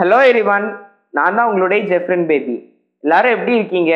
Hello எரிவான் நான் தான் உங்களுடைய ஜெஃப்ரின் பேபி எல்லாரும் எப்படி இருக்கீங்க?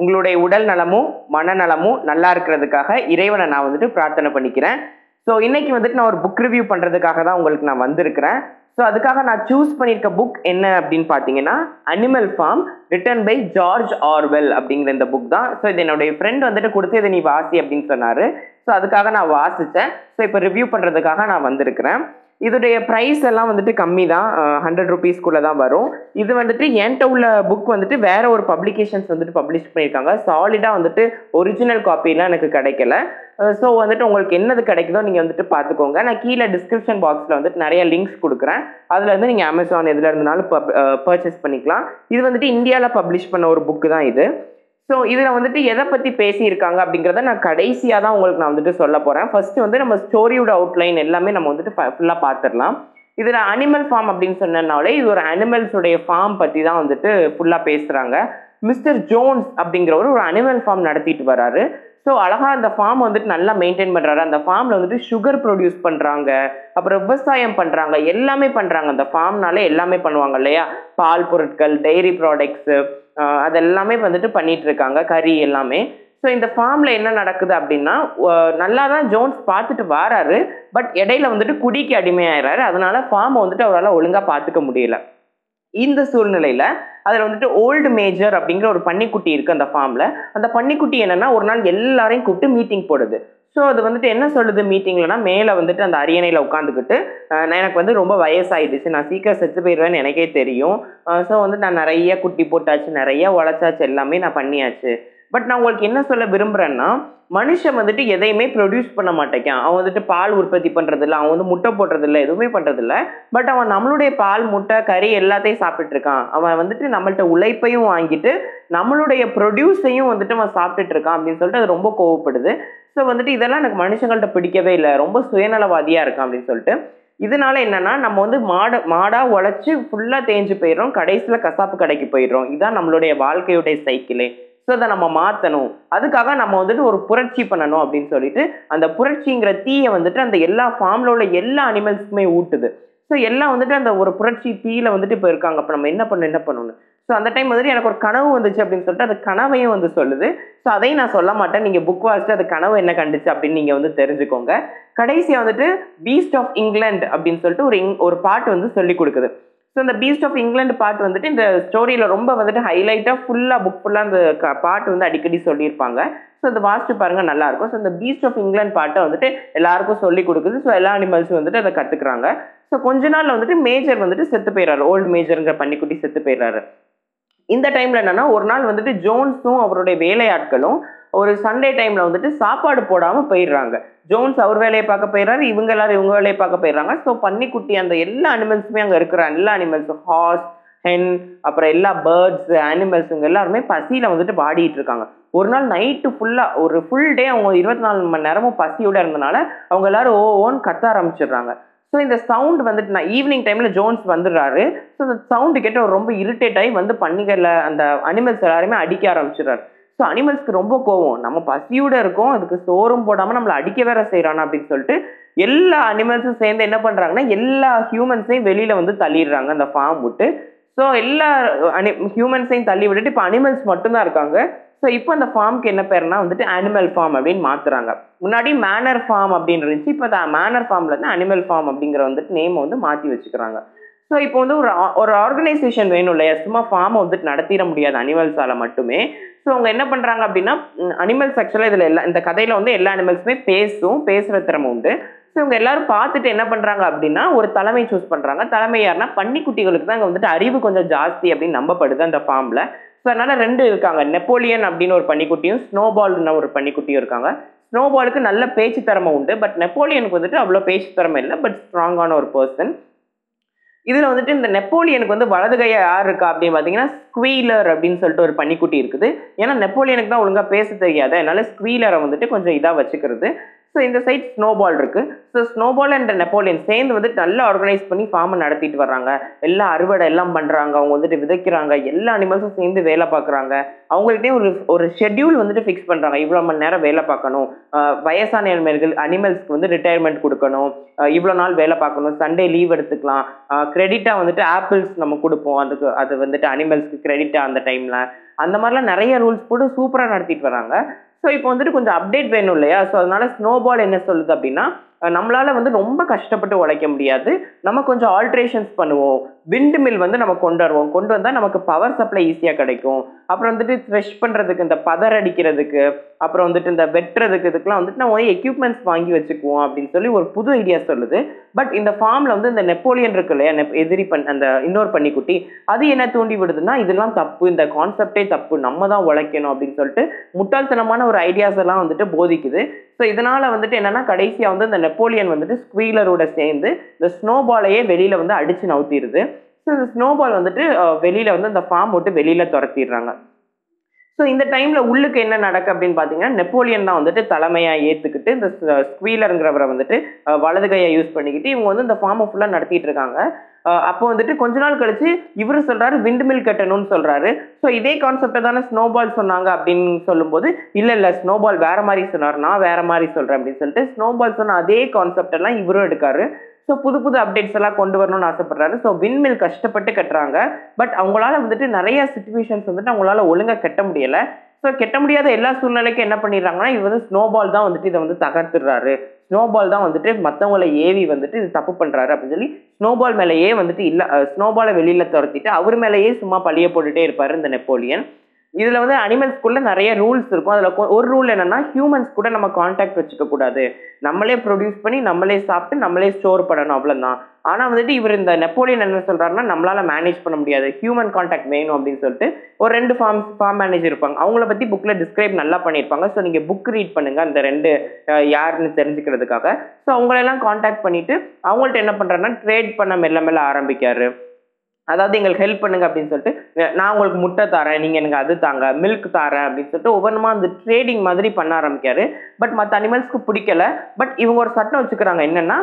உங்களுடைய உடல் நலமும் மனநலமும் நல்லா இருக்கிறதுக்காக இறைவனை நான் வந்துட்டு பிரார்த்தனை பண்ணிக்கிறேன். ஸோ இன்னைக்கு வந்துட்டு நான் ஒரு புக் ரிவ்யூ பண்ணுறதுக்காக தான் உங்களுக்கு நான் வந்திருக்கிறேன். ஸோ அதுக்காக நான் சூஸ் பண்ணியிருக்க புக் என்ன அப்படின்னு பார்த்தீங்கன்னா animal farm written by George Orwell அப்படிங்கிற இந்த புக் தான். ஸோ இது என்னுடைய ஃப்ரெண்ட் வந்துட்டு கொடுத்து இதை நீ வாசி அப்படின்னு சொன்னார். ஸோ அதுக்காக நான் வாசித்தேன் ஸோ இப்போ ரிவ்யூ பண்ணுறதுக்காக நான் வந்திருக்கிறேன். இதோடைய ப்ரைஸ் எல்லாம் வந்துட்டு கம்மி தான் ஹண்ட்ரட் ருபீஸ்க்குள்ளே தான் வரும். இது வந்துட்டு என்கிட்ட உள்ள புக் வந்துட்டு வேற ஒரு பப்ளிகேஷன்ஸ் வந்துட்டு பப்ளிஷ் பண்ணியிருக்காங்க. சாலிடாக வந்துட்டு ஒரிஜினல் காப்பிலாம் எனக்கு கிடைக்கல. ஸோ வந்துட்டு உங்களுக்கு என்னது கிடைக்குதோ நீங்கள் வந்துட்டு பார்த்துக்கோங்க. நான் கீழே டிஸ்கிரிப்ஷன் பாக்ஸில் வந்துட்டு நிறைய லிங்க்ஸ் கொடுக்குறேன். அதில் இருந்து நீங்கள் அமேசான் எதில் இருந்தாலும் பர்ச்சேஸ் பண்ணிக்கலாம். இது வந்துட்டு இந்தியாவில் பப்ளிஷ் பண்ண ஒரு புக்கு தான் இது. ஸோ இதில் வந்துட்டு எதை பற்றி பேசியிருக்காங்க அப்படிங்கிறத நான் கடைசியாக தான் உங்களுக்கு நான் வந்துட்டு சொல்ல போகிறேன் ஃபர்ஸ்ட் வந்து நம்ம ஸ்டோரியோட அவுட்லைன் எல்லாமே நம்ம வந்துட்டு ஃபுல்லாக பார்த்துடலாம் இதில் அனிமல் ஃபார்ம் அப்படின்னு சொன்னனாலே இது ஒரு அனிமல்ஸுடைய ஃபார்ம் பற்றி தான் வந்துட்டு ஃபுல்லாக பேசுகிறாங்க மிஸ்டர் ஜோன்ஸ் அப்படிங்கிறவர் ஒரு அனிமல் ஃபார்ம் நடத்திட்டு வராரு. ஸோ அழகாக அந்த ஃபார்ம் வந்துட்டு நல்லா மெயின்டைன் பண்ணுறாரு அந்த ஃபார்மில் வந்துட்டு சுகர் ப்ரொடியூஸ் பண்ணுறாங்க அப்புறம் விவசாயம் பண்ணுறாங்க எல்லாமே பண்ணுறாங்க அந்த ஃபார்ம்னாலே எல்லாமே பண்ணுவாங்க இல்லையா? பால் பொருட்கள் டெய்ரி ப்ராடக்ட்ஸு அதெல்லாமே வந்துட்டு பண்ணிட்டு இருக்காங்க. கறி எல்லாமே. ஸோ இந்த ஃபார்மில் என்ன நடக்குது அப்படின்னா நல்லா தான் ஜோன்ஸ் பார்த்துட்டு வராரு. பட் இடையில வந்துட்டு குடிக்கு அடிமையாயிறாரு. அதனால ஃபார்மை வந்துட்டு அவரால் ஒழுங்காக பார்த்துக்க முடியல. இந்த சூழ்நிலையில் அதில் வந்துட்டு ஓல்டு மேஜர் அப்படிங்கிற ஒரு பன்னிக்குட்டி இருக்குது அந்த ஃபார்மில் அந்த பன்னிக்குட்டி என்னென்னா ஒரு நாள் எல்லாரையும் கூப்பிட்டு மீட்டிங் போடுது. ஸோ அது வந்துட்டு என்ன சொல்லுது மீட்டிங்லனா மேலே வந்துட்டு அந்த அரியணையில் உட்காந்துக்கிட்டு எனக்கு வந்து ரொம்ப வயசாயிடுச்சு. நான் சீக்கிரம் செத்து போயிடுவேன்னு எனக்கே தெரியும். ஸோ வந்து நான் நிறைய குட்டி போட்டாச்சு நிறைய உழைச்சாச்சு எல்லாமே நான் பண்ணியாச்சு. பட் நான் உங்களுக்கு என்ன சொல்ல விரும்புகிறேன்னா மனுஷன் வந்துட்டு எதையுமே ப்ரொடியூஸ் பண்ண மாட்டேங்கான் அவன் வந்துட்டு பால் உற்பத்தி பண்ணுறதில்ல அவன் வந்து முட்டை போடுறதில்ல எதுவுமே பண்ணுறதில்ல பட் அவன் நம்மளுடைய பால் முட்டை கறி எல்லாத்தையும் சாப்பிட்டுட்டு இருக்கான். அவன் வந்துட்டு நம்மள்ட்ட உழைப்பையும் வாங்கிட்டு நம்மளுடைய ப்ரொடியூஸையும் வந்துட்டு அவன் சாப்பிட்டுட்டு இருக்கான் அப்படின்னு சொல்லிட்டு அது ரொம்ப கோவப்படுது. ஸோ வந்துட்டு இதெல்லாம் எனக்கு மனுஷங்கள்ட்ட பிடிக்கவே இல்லை. ரொம்ப சுயநலவாதியாக இருக்கான் அப்படின்னு சொல்லிட்டு. இதனால என்னன்னா நம்ம வந்து மாட மாடாக உழைச்சி ஃபுல்லாக தேஞ்சு போயிடுறோம். கடைசியில் கசாப்பு கடைக்கு போயிடுறோம். இதுதான் நம்மளுடைய வாழ்க்கையுடைய சைக்கிளே ஸோ அதை நம்ம மாற்றணும் அதுக்காக நம்ம வந்துட்டு ஒரு புரட்சி பண்ணணும் அப்படின்னு சொல்லிட்டு அந்த புரட்சிங்கிற தீயை வந்துட்டு அந்த எல்லா ஃபார்மில் உள்ள எல்லா அனிமல்ஸுக்குமே ஊட்டுது. ஸோ எல்லாம் வந்துட்டு அந்த ஒரு புரட்சி தீயில வந்துட்டு இப்போ இருக்காங்க. அப்போ நம்ம என்ன பண்ணணும் என்ன பண்ணணும் ஸோ அந்த டைம் வந்துட்டு எனக்கு ஒரு கனவு வந்துச்சு அப்படின்னு சொல்லிட்டு அது கனவையும் வந்து சொல்லுது. ஸோ அதையும் நான் சொல்ல மாட்டேன். நீங்கள் புக் வாசிட்டு அது கனவு என்ன கண்டுச்சு அப்படின்னு நீங்கள் வந்து தெரிஞ்சுக்கோங்க. கடைசியாக வந்துட்டு பீஸ்ட் ஆஃப் இங்கிலாந்து அப்படின்னு சொல்லிட்டு ஒரு இங் ஒரு பாட்டு வந்து சொல்லி கொடுக்குது. ஸோ இந்த பீஸ்ட் ஆஃப் இங்கிலாந்து பாட்டு வந்துட்டு இந்த ஸ்டோரியில் ரொம்ப வந்துட்டு ஹைலைட்டாக ஃபுல்லாக புக் ஃபுல்லாக அந்த பாட்டு வந்து அடிக்கடி சொல்லியிருப்பாங்க. ஸோ அதை வாஸ்ட்டு பாருங்கள் நல்லாயிருக்கும். ஸோ இந்த பீஸ்ட் ஆஃப் இங்கிலாந்து பாட்டை வந்துட்டு எல்லாருக்கும் சொல்லி கொடுக்குது. ஸோ எல்லா அனிமல்ஸும் வந்துட்டு அதை கற்றுக்குறாங்க ஸோ கொஞ்ச நாள் வந்துட்டு மேஜர் வந்துட்டு செத்து போயிடுறாரு. ஓல்டு மேஜருங்கிற பன்னிக்குட்டி செத்து போயிடுறாரு. இந்த டைமில் என்னென்னா ஒரு நாள் வந்துட்டு ஜோன்ஸும் அவருடைய வேலையாட்களும் ஒரு சண்டே டைமில் வந்துட்டு சாப்பாடு போடாமல் போயிடுறாங்க. ஜோன்ஸ் அவர் வேலையை பார்க்க போயிடுறாரு இவங்க எல்லாரும் இவங்க வேலையை பார்க்க போயிடுறாங்க. ஸோ பன்னிக்குட்டி அந்த எல்லா அனிமல்ஸுமே அங்கே இருக்கிற எல்லா அனிமல்ஸும் ஹார்ஸ் ஹென் அப்புறம் எல்லா பேர்ட்ஸ் அனிமல்ஸ் இவங்க எல்லாருமே பசியில் வந்துட்டு பாடிட்டு இருக்காங்க. ஒரு நாள் நைட்டு ஃபுல்லாக ஒரு ஃபுல் டே அவங்க இருபத்தி நாலு மணி நேரமும் பசியோட இருந்தனால அவங்க எல்லாரும் ஓ ஓன்னு கத்த ஆரம்பிச்சிடுறாங்க. ஸோ இந்த சவுண்ட் வந்துட்டு நான் ஈவினிங் டைமில் ஜோன்ஸ் வந்துடுறாரு. ஸோ அந்த சவுண்டு கேட்டு அவர் ரொம்ப இரிட்டேட் ஆகி வந்து பண்டிகையில் அந்த அனிமல்ஸ் எல்லாருமே அடிக்க ஆரம்பிச்சிடுறாரு. ஸோ அனிமல்ஸ்க்கு ரொம்ப கோவம். நம்ம பசியோட இருக்கோம் அதுக்கு சோறும் போடாமல் நம்மளை அடிக்க வேற செய்கிறானா அப்படின்னு சொல்லிட்டு எல்லா அனிமல்ஸும் சேர்ந்து என்ன பண்ணுறாங்கன்னா எல்லா ஹியூமன்ஸையும் வெளியில் வந்து தள்ளிடுறாங்க அந்த ஃபார்ம் விட்டு. ஸோ எல்லா அனி ஹியூமன்ஸையும் தள்ளி விட்டுட்டு இப்போ அனிமல்ஸ் மட்டும்தான் இருக்காங்க. ஸோ இப்போ அந்த ஃபார்முக்கு என்ன பேர்னா வந்துட்டு அனிமல் ஃபார்ம் அப்படின்னு மாற்றுறாங்க முன்னாடி மேனர் ஃபார்ம் அப்படின்னு இருந்துச்சு இப்போ மேனர் ஃபார்ம்லேருந்து அனிமல் ஃபார்ம் அப்படிங்கிற வந்துட்டு நேமை வந்து மாற்றி வச்சுக்கிறாங்க. ஸோ இப்போ வந்து ஒரு ஒரு ஆர்கனைசேஷன் வேணும் இல்லையா? சும்மா ஃபார்மை வந்துட்டு நடத்திட முடியாது அனிமல்ஸால் மட்டுமே. ஸோ அவங்க என்ன பண்ணுறாங்க அப்படின்னா அனிமல்ஸ் ஆக்சுவலாக இதில் எல்லா இந்த கதையில் வந்து எல்லா அனிமல்ஸுமே பேசும் பேசுகிற திறமை உண்டு. ஸோ இவங்க எல்லாரும் பார்த்துட்டு என்ன பண்ணுறாங்க அப்படின்னா ஒரு தலைமை சூஸ் பண்ணுறாங்க தலைமை யாருன்னா பன்னிக்குட்டிகளுக்கு தான் அங்கே வந்துட்டு அறிவு கொஞ்சம் ஜாஸ்தி அப்படின்னு நம்பப்படுது அந்த ஃபார்மில் ஸோ அதனால் ரெண்டு இருக்காங்க. நெப்போலியன் அப்படின்னு ஒரு பன்னிக்குட்டியும் ஸ்னோபால்னு ஒரு பன்னிக்குட்டியும் இருக்காங்க. ஸ்னோபாலுக்கு நல்ல பேச்சு திறமை உண்டு. பட் நெப்போலியனுக்கு வந்துட்டு அவ்வளோ பேச்சு திறமை இல்லை. பட் ஸ்ட்ராங்கான ஒரு பர்சன் இதில் வந்துட்டு இந்த நெப்போலியனுக்கு வந்து வலது கையை யார் இருக்கா அப்படின்னு பார்த்தீங்கன்னா ஸ்குவீலர் அப்படின்னு சொல்லிட்டு ஒரு பன்னிக்குட்டி இருக்குது. ஏன்னா நெப்போலியனுக்கு தான் ஒழுங்காக பேச தெரியாது அதனால ஸ்குவீலரை வந்துட்டு கொஞ்சம் இதாக வச்சுக்கிறது. ஸோ இந்த சைட் ஸ்னோபால் இருக்குது ஸோ ஸ்னோபால் அண்ட் நெப்போலியன் சேர்ந்து வந்துட்டு நல்லா ஆர்கனைஸ் பண்ணி ஃபார்மை நடத்திட்டு வர்றாங்க. எல்லா அறுவடை எல்லாம் பண்ணுறாங்க அவங்க வந்துட்டு விதைக்கிறாங்க. எல்லா அனிமல்ஸும் சேர்ந்து வேலை பார்க்குறாங்க. அவங்கள்ட்டே ஒரு ஒரு ஷெட்யூல் வந்துட்டு ஃபிக்ஸ் பண்ணுறாங்க இவ்வளோ மணி நேரம் வேலை பார்க்கணும். வயசான அனிமல்கள் அனிமல்ஸ்க்கு வந்து ரிட்டையர்மெண்ட் கொடுக்கணும். இவ்வளோ நாள் வேலை பார்க்கணும். சண்டே லீவ் எடுத்துக்கலாம். கிரெடிட்டாக வந்துட்டு ஆப்பிள்ஸ் நம்ம கொடுப்போம். அதுக்கு அது வந்துட்டு அனிமல்ஸ்க்கு கிரெடிட்டாக அந்த டைமில் அந்த மாதிரிலாம் நிறைய ரூல்ஸ் போட்டு சூப்பராக நடத்திட்டு வராங்க ஸோ இப்போ வந்துட்டு கொஞ்சம் அப்டேட் வேணும் இல்லையா? ஸோ அதனால ஸ்னோபால் என்ன சொல்லுது அப்படின்னா நம்மளால் நம்மளால வந்து ரொம்ப கஷ்டப்பட்டு உழைக்க முடியாது. நம்ம கொஞ்சம் ஆல்ட்ரேஷன்ஸ் பண்ணுவோம். விண்டு மில் வந்து நம்ம கொண்டு வருவோம் கொண்டு வந்தால் நமக்கு பவர் சப்ளை ஈஸியாக கிடைக்கும். அப்புறம் வந்துட்டு த்ரெஷ் பண்ணுறதுக்கு இந்த பதர் அடிக்கிறதுக்கு அப்புறம் வந்துட்டு இந்த வெட்டுறதுக்கு இதுக்கெல்லாம் வந்துட்டு நம்ம வந்து எக்யூப்மெண்ட்ஸ் வாங்கி வச்சுக்குவோம் அப்படின்னு சொல்லி ஒரு புது ஐடியா சொல்லுது. பட் இந்த ஃபார்மில் வந்து இந்த நெப்போலியன் இருக்கு இல்லையா? நெப் எதிரி பண் அந்த இன்னொரு பன்னிக்குட்டி அது என்ன தூண்டி விடுதுன்னா இதெல்லாம் தப்பு. இந்த கான்செப்டே தப்பு. நம்ம தான் உழைக்கணும் அப்படின்னு சொல்லிட்டு முட்டாள்தனமான ஒரு ஐடியாஸ் எல்லாம் வந்துட்டு போதிக்குது. ஸோ இதனால வந்துட்டு என்னன்னா கடைசியாக வந்து இந்த நெப்போலியன் வந்துட்டு ஸ்குவீலரோட சேர்ந்து இந்த ஸ்னோபாலையே வெளியில் வந்து அடிச்சு நவுத்திடுது ஸோ இந்த ஸ்னோபால் வந்துட்டு வெளியில் வந்து அந்த ஃபார்ம் விட்டு வெளியில் துரத்திடுறாங்க. ஸோ இந்த டைமில் உள்ளுக்கு என்ன நடக்கு அப்படின்னு பார்த்தீங்கன்னா நெப்போலியன் தான் வந்துட்டு தலைமையாக ஏற்றுக்கிட்டு இந்த ஸ்குவீலருங்கிறவரை வந்துட்டு வலது கையை யூஸ் பண்ணிக்கிட்டு இவங்க வந்து இந்த ஃபார்மை ஃபுல்லாக நடத்திட்டு இருக்காங்க. அப்போ வந்துட்டு கொஞ்ச நாள் கழிச்சு இவர் சொல்றாரு விண்ட் மில் கட்டணும்னு சொல்றாரு. ஸோ இதே கான்செப்டை தானே ஸ்னோபால் சொன்னாங்க அப்படின்னு சொல்லும்போது இல்லை இல்லை ஸ்னோபால் வேற மாதிரி சொன்னார் நான் வேற மாதிரி சொல்றேன் அப்படின்னு சொல்லிட்டு ஸ்னோபால் சொன்ன அதே கான்செப்ட் எல்லாம் இவரும் எடுக்காரு. ஸோ புது புது அப்டேட்ஸ் எல்லாம் கொண்டு வரணும்னு ஆசைப்படுறாரு. ஸோ விண்மில் கஷ்டப்பட்டு கட்டுறாங்க. பட் அவங்களால வந்துட்டு நிறைய சுச்சுவேஷன்ஸ் வந்துட்டு அவங்களால ஒழுங்காக கட்ட முடியல. ஸோ கெட்ட முடியாத எல்லா சூழ்நிலைக்கும் என்ன பண்ணிடுறாங்கன்னா இது வந்து ஸ்னோபால் தான் வந்துட்டு இதை வந்து தகர்த்துடுறாரு. ஸ்னோபால் தான் வந்துட்டு மற்றவங்களை ஏவி வந்துட்டு இது தப்பு பண்ணுறாரு அப்படின்னு சொல்லி ஸ்னோபால் மேலேயே வந்துட்டு இல்லை ஸ்னோபாலை வெளியில் துரத்திட்டு அவர் மேலேயே சும்மா பழிய போட்டுகிட்டே இருப்பார் இந்த நெப்போலியன். இதுல வந்து அனிமல்ஸ்குள்ளே நிறைய ரூல்ஸ் இருக்கும். அதுல ஒரு ரூல் என்னன்னா ஹியூமன்ஸ் கூட நம்ம காண்டாக்ட் வச்சுக்க கூடாது. நம்மளே ப்ரொடியூஸ் பண்ணி நம்மளே சாப்பிட்டு நம்மளே ஸ்டோர் பண்ணணும் அவ்வளவுதான். ஆனா வந்துட்டு இவர் இந்த நெப்போலியன் என்ன சொல்றாருன்னா நம்மளால மேனேஜ் பண்ண முடியாது. ஹியூமன் காண்டாக்ட் வேணும் அப்படின்னு சொல்லிட்டு ஒரு ரெண்டு ஃபார்ம்ஸ் ஃபார்ம் மேனேஜர் இருப்பாங்க. அவங்கள பத்தி புக்ல டிஸ்கிரைப் நல்லா பண்ணியிருப்பாங்க. ஸோ நீங்க புக் ரீட் பண்ணுங்க அந்த ரெண்டு யாருன்னு தெரிஞ்சுக்கிறதுக்காக. ஸோ அவங்களெல்லாம் காண்டாக்ட் பண்ணிட்டு அவங்கள்ட்ட என்ன பண்றாருன்னா ட்ரேட் பண்ண மெல்ல மெல்ல ஆரம்பிக்காரு அதாவது எங்களுக்கு ஹெல்ப் பண்ணுங்க அப்படின்னு சொல்லிட்டு நான் உங்களுக்கு முட்டை தரேன் நீங்க எனக்கு அது தாங்க மில்க் தரேன் அப்படின்னு சொல்லிட்டு ஒவ்வொன்றுமா அந்த ட்ரேடிங் மாதிரி பண்ண ஆரம்பிக்காரு பட் மற்ற அனிமல்ஸ்க்கு பிடிக்கல. பட் இவங்க ஒரு சட்டம் வச்சுக்கிறாங்க. என்னன்னா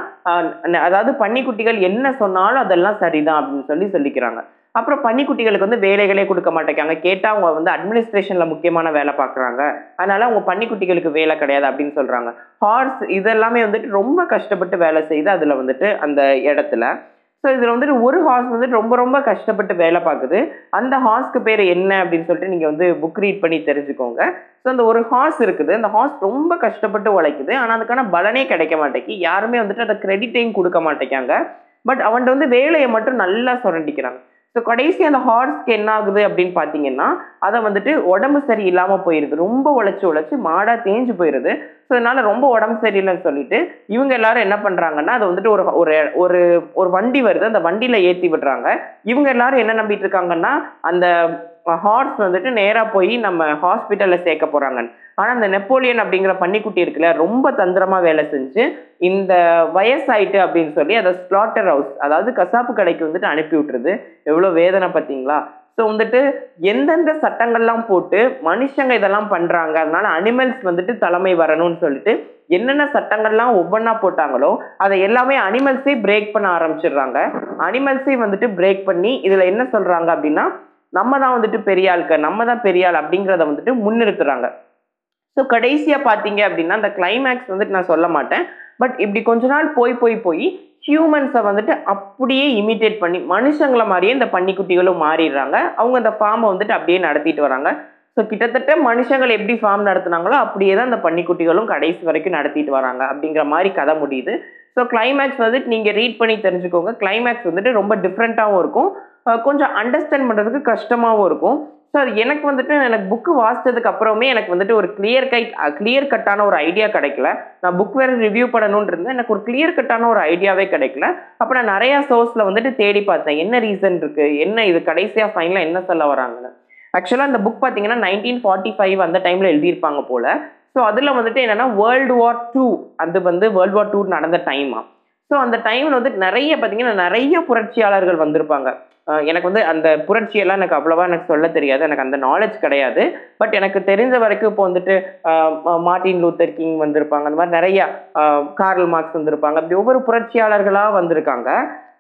அதாவது பன்னிக்குட்டிகள் என்ன சொன்னாலும் அதெல்லாம் சரிதான் அப்படின்னு சொல்லி சொல்லிக்கிறாங்க. அப்புறம் பன்னிக்குட்டிகளுக்கு வந்து வேலைகளே கொடுக்க மாட்டேங்காங்க கேட்டால் அவங்க வந்து அட்மினிஸ்ட்ரேஷனில் முக்கியமான வேலை பார்க்குறாங்க. அதனால அவங்க பன்னிக்குட்டிகளுக்கு வேலை கிடையாது அப்படின்னு சொல்கிறாங்க ஹார்ஸ் இதெல்லாமே வந்துட்டு ரொம்ப கஷ்டப்பட்டு வேலை செய்து அதில் வந்துட்டு அந்த இடத்துல ஸோ இதில் வந்துட்டு ஒரு ஹார்ஸ் வந்துட்டு ரொம்ப ரொம்ப கஷ்டப்பட்டு வேலை பார்க்குது. அந்த ஹார்ஸ்க்கு பேர் என்ன அப்படின்னு சொல்லிட்டு நீங்கள் வந்து புக் ரீட் பண்ணி தெரிஞ்சுக்கோங்க. ஸோ அந்த ஒரு ஹார்ஸ் இருக்குது. அந்த ஹார்ஸ் ரொம்ப கஷ்டப்பட்டு உழைக்குது. ஆனால் அதுக்கான பலனே கிடைக்க மாட்டேங்கி யாருமே வந்துட்டு அதை கிரெடிட்டையும் கொடுக்க மாட்டேங்காங்க பட் அவன்கிட்ட வந்து வேலையை மட்டும் நல்லா சுரண்டிக்கிறாங்க. ஸோ கடைசி அந்த ஹார்ஸ்க்கு என்ன ஆகுது அப்படின்னு பார்த்தீங்கன்னா அதை வந்துட்டு உடம்பு சரியில்லாமல் போயிடுது ரொம்ப உழைச்சி உழைச்சி மாடாக தேஞ்சு போயிடுது ஸோ அதனால ரொம்ப உடம்பு சரியில்லைன்னு சொல்லிட்டு இவங்க எல்லாரும் என்ன பண்ணுறாங்கன்னா அதை வந்துட்டு ஒரு ஒரு ஒரு ஒரு வண்டி வருது. அந்த வண்டியில் ஏற்றி விடுறாங்க. இவங்க எல்லாரும் என்ன நம்பிட்டு இருக்காங்கன்னா அந்த ஹார்ஸ் வந்துட்டு நேராக போய் நம்ம ஹாஸ்பிட்டலில் சேர்க்க போகிறாங்க ஆனால் அந்த நெப்போலியன் அப்படிங்கிற பன்னிக்குட்டி இருக்குல்ல ரொம்ப தந்திரமாக வேலை செஞ்சு இந்த வயசாயிட்டு அப்படின்னு சொல்லி அதை ஸ்லாட்டர் ஹவுஸ் அதாவது கசாப்பு கடைக்கு வந்துட்டு அனுப்பி விட்டுருது. எவ்வளோ வேதனை பார்த்தீங்களா? ஸோ வந்துட்டு எந்தெந்த சட்டங்கள்லாம் போட்டு மனுஷங்க இதெல்லாம் பண்ணுறாங்க அதனால அனிமல்ஸ் வந்துட்டு தலைமை வரணும்னு சொல்லிட்டு என்னென்ன சட்டங்கள்லாம் ஒவ்வொன்றா போட்டாங்களோ அதை எல்லாமே அனிமல்ஸே பிரேக் பண்ண ஆரம்பிச்சிடுறாங்க. அனிமல்ஸே வந்துட்டு பிரேக் பண்ணி இதில் என்ன சொல்கிறாங்க அப்படின்னா நம்ம தான் வந்துட்டு பெரிய ஆளுக்க நம்ம தான் பெரிய ஆள் அப்படிங்கிறத வந்துட்டு முன்னிறுத்துறாங்க. ஸோ கடைசியாக பார்த்தீங்க அப்படின்னா அந்த கிளைமேக்ஸ் வந்துட்டு நான் சொல்ல மாட்டேன். பட் இப்படி கொஞ்ச நாள் போய் போய் போய் ஹியூமன்ஸை வந்துட்டு அப்படியே இமிட்டேட் பண்ணி மனுஷங்களை மாதிரியே இந்த பன்னிக்குட்டிகளும் மாறிடுறாங்க. அவங்க அந்த ஃபார்மை வந்துட்டு அப்படியே நடத்திட்டு வராங்க. ஸோ கிட்டத்தட்ட மனுஷங்கள் எப்படி ஃபார்ம் நடத்துனாங்களோ அப்படியே தான் இந்த பன்னிக்குட்டிகளும் கடைசி வரைக்கும் நடத்திட்டு வராங்க அப்படிங்கிற மாதிரி கதை முடியுது. ஸோ கிளைமேக்ஸ் வந்துட்டு நீங்கள் ரீட் பண்ணி தெரிஞ்சுக்கோங்க. கிளைமேக்ஸ் வந்துட்டு ரொம்ப டிஃப்ரெண்ட்டாகவும் இருக்கும். கொஞ்சம் அண்டர்ஸ்டாண்ட் பண்ணுறதுக்கு கஷ்டமாகவும் இருக்கும். ஸோ அது எனக்கு வந்துட்டு எனக்கு புக்கு வாசித்ததுக்கு அப்புறமே எனக்கு வந்துட்டு ஒரு கிளியர் கைட் கிளியர் கட்டான ஒரு ஐடியா கிடைக்கல. நான் புக் வேறு ரிவ்யூ பண்ணணும்னு இருந்தேன். எனக்கு ஒரு கிளியர் கட்டான ஒரு ஐடியாவே கிடைக்கல. அப்போ நான் நிறையா சோர்ஸில் வந்துட்டு தேடி பார்த்தேன். என்ன ரீசன் இருக்குது என்ன இது? கடைசியாக ஃபைனலாக என்ன சொல்ல வராங்கன்னு. ஆக்சுவலாக இந்த புக் பார்த்தீங்கன்னா நைன்டீன் ஃபார்ட்டி ஃபைவ் அந்த டைமில் எழுதியிருப்பாங்க போல். ஸோ அதில் வந்துட்டு என்னென்னா வேர்ல்டு வார் டூ அது வந்து வேர்ல்டு வார் டூ நடந்த டைமா ஸோ அந்த டைமில் வந்துட்டு நிறைய பார்த்தீங்கன்னா நிறைய புரட்சியாளர்கள் வந்திருப்பாங்க. எனக்கு வந்து அந்த புரட்சியெல்லாம் எனக்கு அவ்வளோவா எனக்கு சொல்ல தெரியாது. எனக்கு அந்த நாலேஜ் கிடையாது. பட் எனக்கு தெரிஞ்ச வரைக்கும் இப்போ வந்துட்டு அஹ், மார்ட்டின் லூத்தர் கிங் வந்திருப்பாங்க. அந்த மாதிரி நிறைய கார்ல் மார்க்ஸ் வந்திருப்பாங்க. அப்படி ஒவ்வொரு புரட்சியாளர்களாக வந்திருக்காங்க.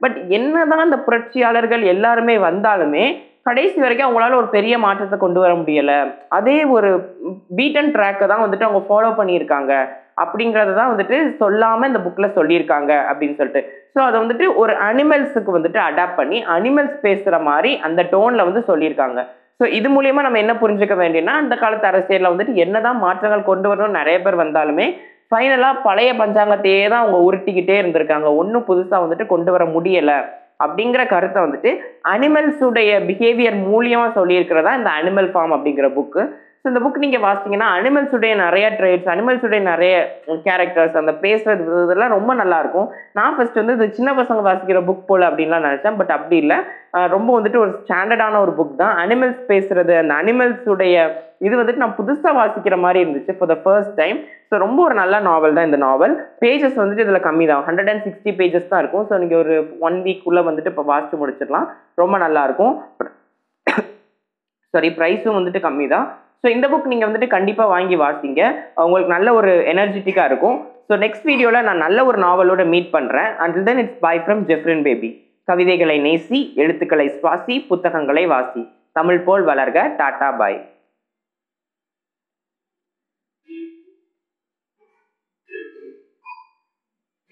பட் என்னதான் அந்த புரட்சியாளர்கள் எல்லாருமே வந்தாலுமே கடைசி வரைக்கும் அவங்களால ஒரு பெரிய மாற்றத்தை கொண்டு வர முடியல. அதே ஒரு பீட்டன் ட்ராக்கை தான் வந்துட்டு அவங்க ஃபாலோ பண்ணியிருக்காங்க. அப்படிங்கிறத தான் வந்துட்டு சொல்லாமல் இந்த புக்கில் சொல்லியிருக்காங்க அப்படின்னு சொல்லிட்டு. ஸோ அதை வந்துட்டு ஒரு அனிமல்ஸுக்கு வந்துட்டு அடாப்ட் பண்ணி அனிமல்ஸ் பேசுகிற மாதிரி அந்த டோனில் வந்து சொல்லியிருக்காங்க. ஸோ இது மூலயமா நம்ம என்ன புரிஞ்சுக்க வேண்டியன்னா அந்த காலத்து அரசியலில் வந்துட்டு என்னதான் மாற்றங்கள் கொண்டு வரணும்னு நிறைய பேர் வந்தாலுமே ஃபைனலாக பழைய பஞ்சாங்கத்தையே தான் அவங்க உருட்டிக்கிட்டே இருந்திருக்காங்க. ஒன்றும் புதுசாக வந்துட்டு கொண்டு வர முடியலை. அப்படிங்கிற கருத்தை வந்துட்டு அனிமல்ஸுடைய பிஹேவியர் மூலியமாக சொல்லியிருக்கிறதா இந்த அனிமல் ஃபார்ம் அப்படிங்கிற புக்கு ஸோ இந்த புக் நீங்கள் வாசிங்கன்னா அனிமல்ஸுடைய நிறைய ட்ரேட்ஸ் அனிமல்ஸுடைய நிறைய கேரக்டர்ஸ் அந்த பேசுறது இதெல்லாம் ரொம்ப நல்லாயிருக்கும் நான் ஃபர்ஸ்ட் வந்து இது சின்ன பசங்க வாசிக்கிற புக் போல் அப்படின்லாம் நினச்சேன் பட் அப்படி இல்லை. ரொம்ப வந்துட்டு ஒரு ஸ்டாண்டர்டான ஒரு புக் தான். அனிமல்ஸ் பேசுறது அந்த அனிமல்ஸுடைய இது வந்துட்டு நான் புதுசாக வாசிக்கிற மாதிரி இருந்துச்சு for the first time so ரொம்ப ஒரு நல்ல நாவல் தான் இந்த நாவல் பேஜஸ் வந்துட்டு இதில் கம்மி தான். ஹண்ட்ரட் அண்ட் சிக்ஸ்டி பேஜஸ் தான் இருக்கும். ஸோ நீங்கள் ஒரு ஒன் வீக்குள்ளே வந்துட்டு இப்போ வாசித்து முடிச்சிடலாம். ரொம்ப நல்லாயிருக்கும் சாரி ப்ரைஸும் வந்துட்டு கம்மி தான். ஸோ இந்த புக் நீங்கள் வந்துட்டு கண்டிப்பாக வாங்கி வாசிங்க. உங்களுக்கு நல்ல ஒரு எனர்ஜெட்டிக்காக இருக்கும். ஸோ நெக்ஸ்ட் வீடியோவில் நான் நல்ல ஒரு நாவலோட மீட் பண்ணுறேன் until then it's bye from Jeffrin baby கவிதைகளை நேசி எழுத்துக்களை சுவாசி புத்தகங்களை வாசி. தமிழ் போல் வளர்க டாடா பாய்